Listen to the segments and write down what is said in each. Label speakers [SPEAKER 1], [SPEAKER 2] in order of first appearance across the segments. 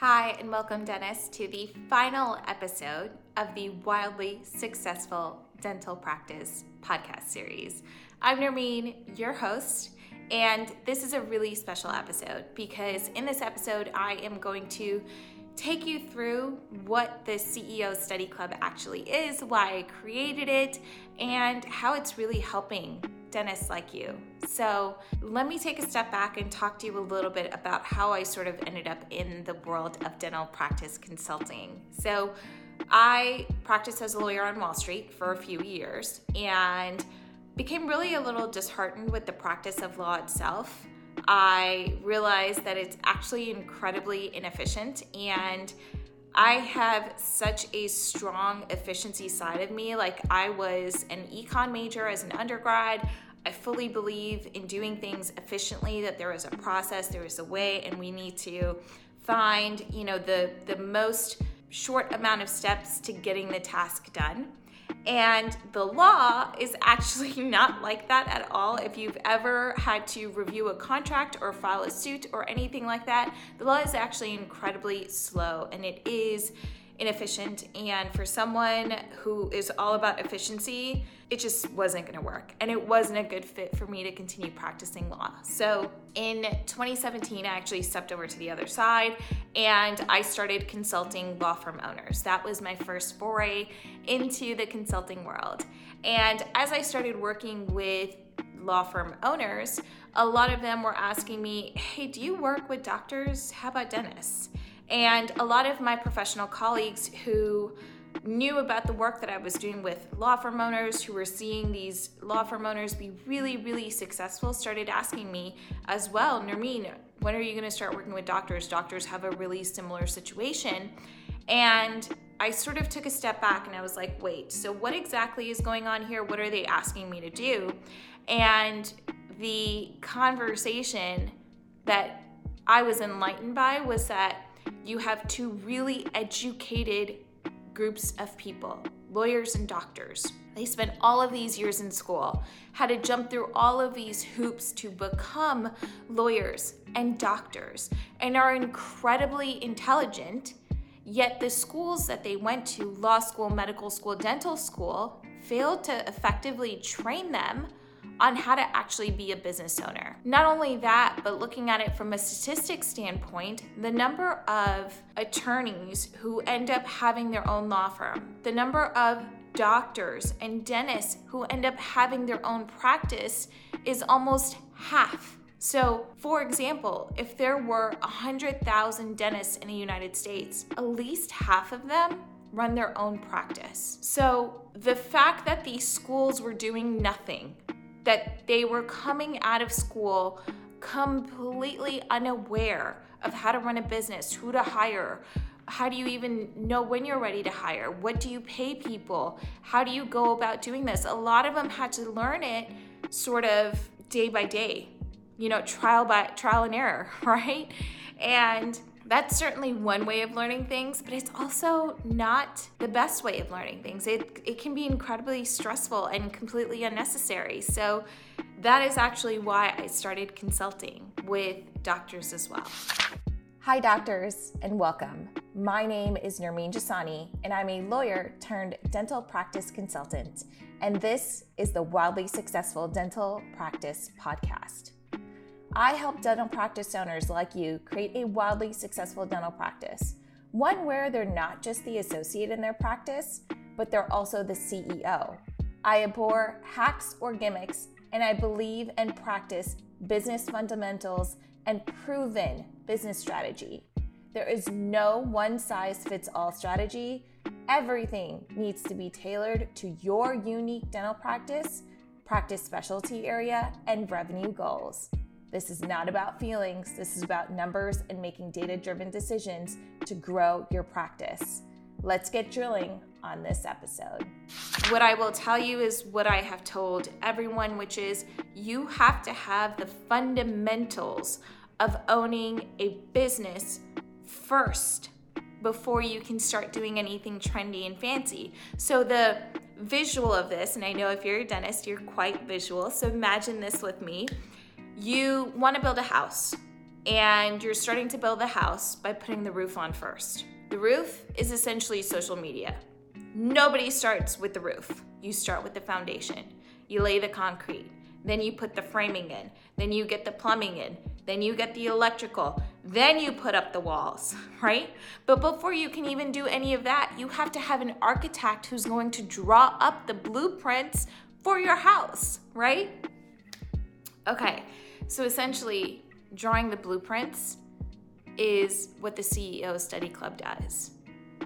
[SPEAKER 1] Hi, and welcome, Dennis, to the final episode of the Wildly Successful Dental Practice podcast series. I'm Nermin, your host, and this is a really special episode because in this episode, I am going to take you through what the CEO Study Club actually is, why I created it, and how it's really helping dentists like you. So, let me take a step back and talk to you a little bit about how I sort of ended up in the world of dental practice consulting. So, I practiced as a lawyer on Wall Street for a few years and became really a little disheartened with the practice of law itself. I realized that it's actually incredibly inefficient and I have such a strong efficiency side of me. Like, I was an econ major as an undergrad. I fully believe in doing things efficiently, that there is a process, there is a way, and we need to find, you know, the, the most short amount of steps to getting the task done. And the law is actually not like that at all. If you've ever had to review a contract or file a suit or anything like that, the law is actually incredibly slow and it is inefficient. And for someone who is all about efficiency, it just wasn't going to work. And it wasn't a good fit for me to continue practicing law. So in 2017, I actually stepped over to the other side and I started consulting law firm owners. That was my first foray into the consulting world. And as I started working with law firm owners, a lot of them were asking me, Hey, do you work with doctors? How about dentists? And a lot of my professional colleagues who knew about the work that I was doing with law firm owners who were seeing these law firm owners be really, really successful started asking me as well, Nermin, when are you going to start working with doctors? Doctors have a really similar situation. And I sort of took a step back and I was like, wait, so what exactly is going on here? What are they asking me to do? And the conversation that I was enlightened by was that you have two really educated groups of people lawyers and doctors. They spent all of these years in school, had to jump through all of these hoops to become lawyers and doctors, and are incredibly intelligent. Yet the schools that they went to law school, medical school, dental school failed to effectively train them on how to actually be a business owner. Not only that, but looking at it from a statistics standpoint, the number of attorneys who end up having their own law firm, the number of doctors and dentists who end up having their own practice is almost half. So, for example, if there were 100,000 dentists in the United States, at least half of them run their own practice. So, the fact that these schools were doing nothing that they were coming out of school completely unaware of how to run a business, who to hire. How do you even know when you're ready to hire? What do you pay people? How do you go about doing this? A lot of them had to learn it sort of day by day, you know, trial by trial and error, right? And that's certainly one way of learning things, but it's also not the best way of learning things. It, it can be incredibly stressful and completely unnecessary. So, that is actually why I started consulting with doctors as well.
[SPEAKER 2] Hi, doctors, and welcome. My name is Nermin Jasani, and I'm a lawyer turned dental practice consultant. And this is the Wildly Successful Dental Practice Podcast. I help dental practice owners like you create a wildly successful dental practice, one where they're not just the associate in their practice, but they're also the CEO. I abhor hacks or gimmicks, and I believe and practice business fundamentals and proven business strategy. There is no one size fits all strategy. Everything needs to be tailored to your unique dental practice, practice specialty area, and revenue goals. This is not about feelings, this is about numbers and making data driven decisions to grow your practice. Let's get drilling on this episode.
[SPEAKER 1] What I will tell you is what I have told everyone, which is you have to have the fundamentals of owning a business first before you can start doing anything trendy and fancy. So, the visual of this, and I know if you're a dentist, you're quite visual, so imagine this with me you want to build a house and you're starting to build the house by putting the roof on first. The roof is essentially social media. Nobody starts with the roof. You start with the foundation. You lay the concrete. Then you put the framing in. Then you get the plumbing in. Then you get the electrical. Then you put up the walls, right? But before you can even do any of that, you have to have an architect who's going to draw up the blueprints for your house, right? Okay, so essentially, drawing the blueprints is what the CEO Study Club does.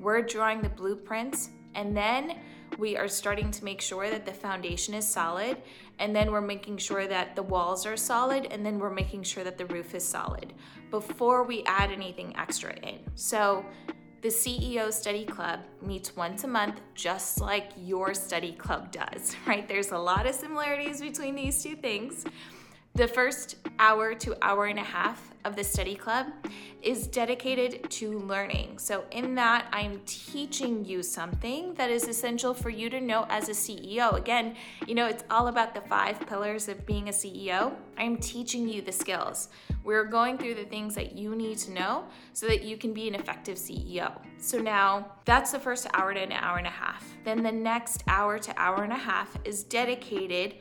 [SPEAKER 1] We're drawing the blueprints and then we are starting to make sure that the foundation is solid and then we're making sure that the walls are solid and then we're making sure that the roof is solid before we add anything extra in. So the CEO Study Club meets once a month, just like your study club does, right? There's a lot of similarities between these two things. The first hour to hour and a half of the study club is dedicated to learning. So, in that, I'm teaching you something that is essential for you to know as a CEO. Again, you know, it's all about the five pillars of being a CEO. I'm teaching you the skills. We're going through the things that you need to know so that you can be an effective CEO. So, now that's the first hour to an hour and a half. Then, the next hour to hour and a half is dedicated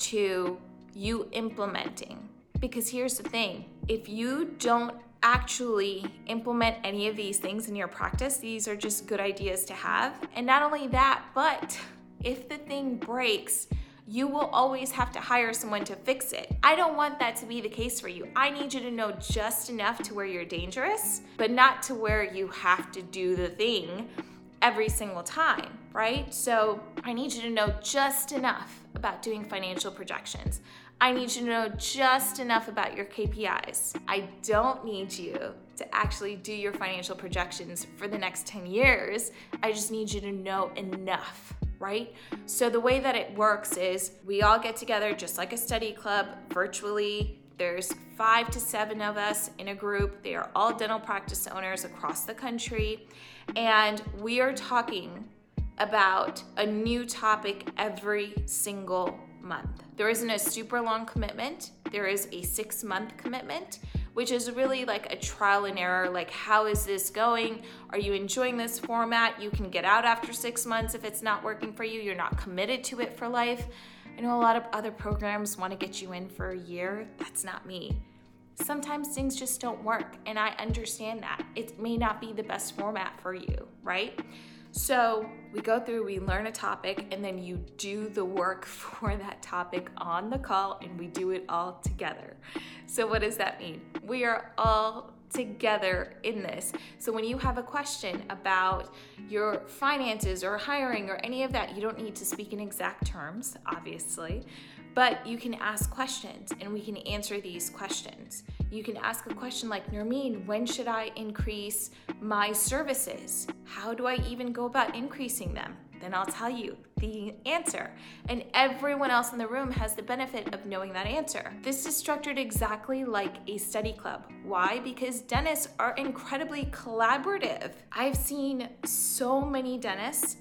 [SPEAKER 1] to you implementing. Because here's the thing if you don't actually implement any of these things in your practice, these are just good ideas to have. And not only that, but if the thing breaks, you will always have to hire someone to fix it. I don't want that to be the case for you. I need you to know just enough to where you're dangerous, but not to where you have to do the thing every single time, right? So I need you to know just enough about doing financial projections. I need you to know just enough about your KPIs. I don't need you to actually do your financial projections for the next 10 years. I just need you to know enough, right? So the way that it works is we all get together just like a study club virtually. There's five to seven of us in a group. They are all dental practice owners across the country. And we are talking about a new topic every single month. There isn't a super long commitment, there is a six month commitment, which is really like a trial and error. Like, how is this going? Are you enjoying this format? You can get out after six months if it's not working for you, you're not committed to it for life. I know a lot of other programs want to get you in for a year. That's not me. Sometimes things just don't work, and I understand that. It may not be the best format for you, right? So we go through, we learn a topic, and then you do the work for that topic on the call, and we do it all together. So, what does that mean? We are all together in this. So, when you have a question about your finances or hiring or any of that, you don't need to speak in exact terms, obviously, but you can ask questions and we can answer these questions. You can ask a question like, Nermin, when should I increase my services? How do I even go about increasing them? Then I'll tell you the answer. And everyone else in the room has the benefit of knowing that answer. This is structured exactly like a study club. Why? Because dentists are incredibly collaborative. I've seen so many dentists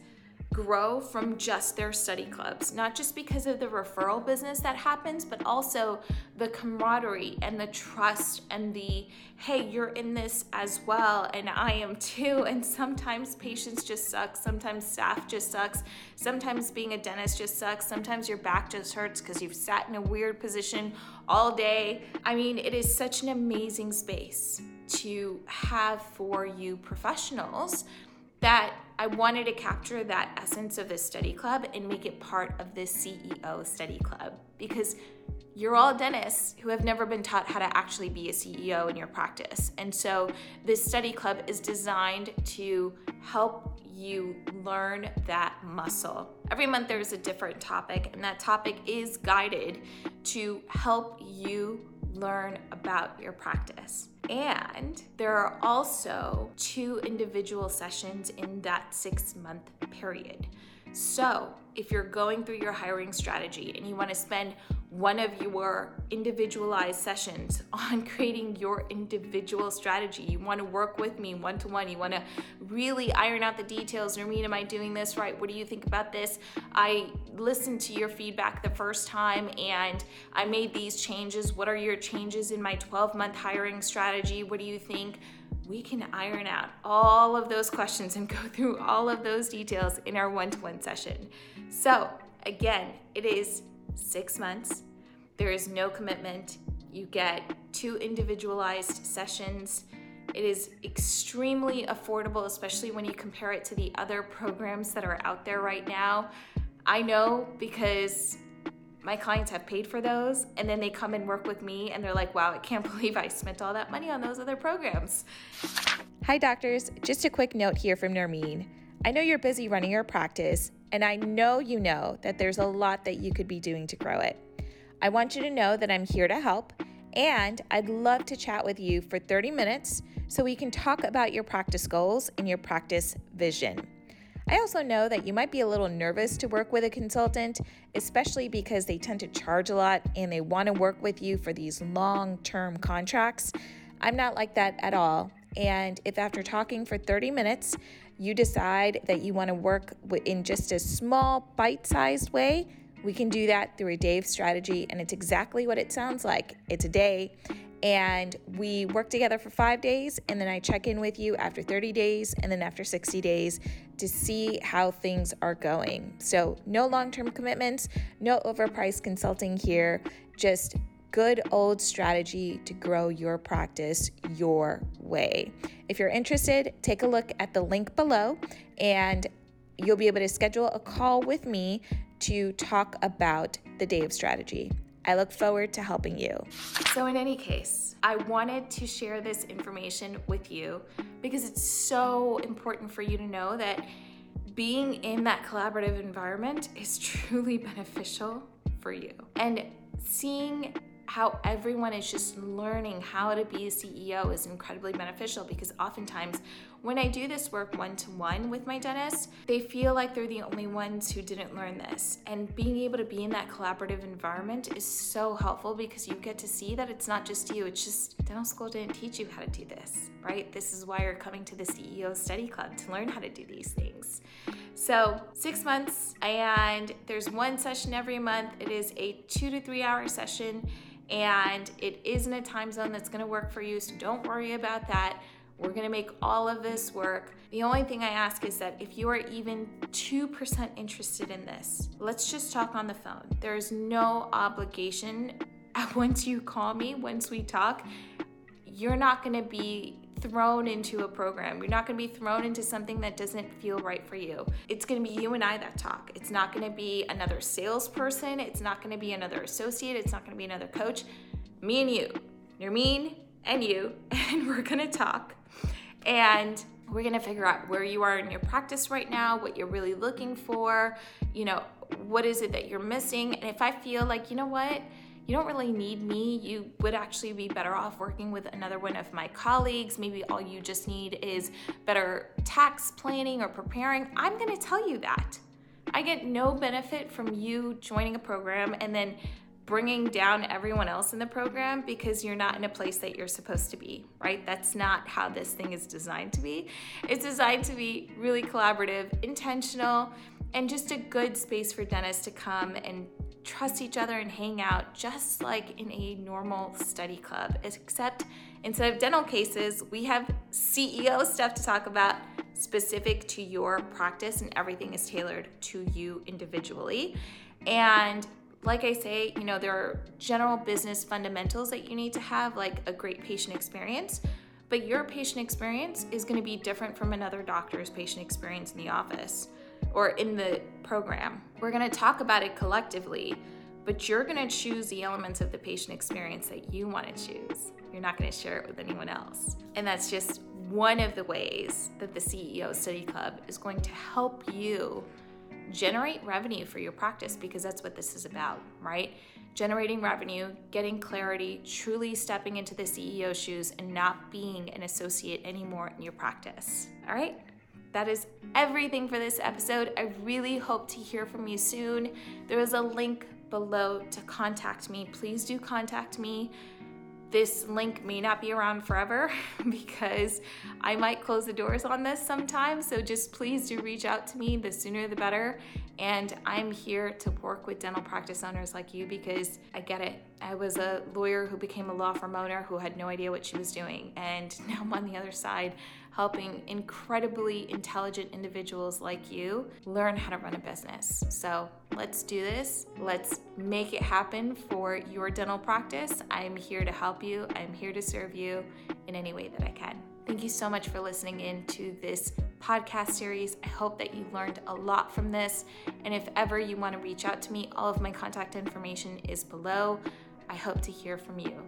[SPEAKER 1] grow from just their study clubs, not just because of the referral business that happens, but also the camaraderie and the trust and the hey, you're in this as well, and I am too. And sometimes patients just suck, sometimes staff just sucks, sometimes being a dentist just sucks, sometimes your back just hurts because you've sat in a weird position all day. I mean, it is such an amazing space to have for you professionals that I wanted to capture that essence of this study club and make it part of this CEO study club because you're all dentists who have never been taught how to actually be a CEO in your practice. And so this study club is designed to help you learn that muscle. Every month there's a different topic, and that topic is guided to help you learn about your practice. And there are also two individual sessions in that six month period. So, if you're going through your hiring strategy and you want to spend one of your individualized sessions on creating your individual strategy. You want to work with me one to one. You want to really iron out the details. Nermin, am I doing this right? What do you think about this? I listened to your feedback the first time and I made these changes. What are your changes in my 12 month hiring strategy? What do you think? We can iron out all of those questions and go through all of those details in our one to one session. So, again, it is six months. There is no commitment. You get two individualized sessions. It is extremely affordable, especially when you compare it to the other programs that are out there right now. I know because my clients have paid for those and then they come and work with me and they're like, wow, I can't believe I spent all that money on those other programs.
[SPEAKER 2] Hi, doctors. Just a quick note here from Nermin. I know you're busy running your practice and I know you know that there's a lot that you could be doing to grow it. I want you to know that I'm here to help, and I'd love to chat with you for 30 minutes so we can talk about your practice goals and your practice vision. I also know that you might be a little nervous to work with a consultant, especially because they tend to charge a lot and they want to work with you for these long term contracts. I'm not like that at all. And if after talking for 30 minutes, you decide that you want to work in just a small, bite sized way, we can do that through a day of strategy. And it's exactly what it sounds like it's a day. And we work together for five days, and then I check in with you after 30 days and then after 60 days to see how things are going. So, no long term commitments, no overpriced consulting here, just good old strategy to grow your practice your way. If you're interested, take a look at the link below and you'll be able to schedule a call with me to talk about the of strategy. I look forward to helping you.
[SPEAKER 1] So, in any case, I wanted to share this information with you because it's so important for you to know that being in that collaborative environment is truly beneficial for you. And seeing how everyone is just learning how to be a CEO is incredibly beneficial because oftentimes when I do this work one to one with my dentist, they feel like they're the only ones who didn't learn this. And being able to be in that collaborative environment is so helpful because you get to see that it's not just you, it's just dental school didn't teach you how to do this, right? This is why you're coming to the CEO Study Club to learn how to do these things. So, six months, and there's one session every month. It is a two to three hour session and it is in a time zone that's going to work for you. So don't worry about that. We're going to make all of this work. The only thing I ask is that if you are even 2% interested in this, let's just talk on the phone. There is no obligation. Once you call me, once we talk, you're not going to be thrown into a program. You're not going to be thrown into something that doesn't feel right for you. It's going to be you and I that talk. It's not going to be another salesperson. It's not going to be another associate. It's not going to be another coach. Me and you. Nermin and you. And we're going to talk. And we're going to figure out where you are in your practice right now, what you're really looking for, you know, what is it that you're missing. And if I feel like, you know what, you don't really need me. You would actually be better off working with another one of my colleagues. Maybe all you just need is better tax planning or preparing. I'm going to tell you that. I get no benefit from you joining a program and then bringing down everyone else in the program because you're not in a place that you're supposed to be, right? That's not how this thing is designed to be. It's designed to be really collaborative, intentional, and just a good space for dentists to come and trust each other and hang out just like in a normal study club, except instead of dental cases, we have CEO stuff to talk about specific to your practice, and everything is tailored to you individually. And like I say, you know, there are general business fundamentals that you need to have, like a great patient experience. But your patient experience is going to be different from another doctor's patient experience in the office or in the program. We're going to talk about it collectively, but you're going to choose the elements of the patient experience that you want to choose. You're not going to share it with anyone else. And that's just one of the ways that the CEO Study Club is going to help you generate revenue for your practice because that's what this is about, right? Generating revenue, getting clarity, truly stepping into the CEO shoes, and not being an associate anymore in your practice. All right? That is everything for this episode. I really hope to hear from you soon. There is a link below to contact me. Please do contact me. This link may not be around forever because I might close the doors on this sometime. So just please do reach out to me. The sooner the better. And I'm here to work with dental practice owners like you because I get it. I was a lawyer who became a law firm owner who had no idea what she was doing. And now I'm on the other side helping incredibly intelligent individuals like you learn how to run a business. So let's do this. Let's make it happen for your dental practice. I'm here to help you, I'm here to serve you in any way that I can. Thank you so much for listening in to this podcast series. I hope that you learned a lot from this. And if ever you want to reach out to me, all of my contact information is below. I hope to hear from you.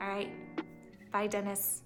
[SPEAKER 1] All right. Bye, Dennis.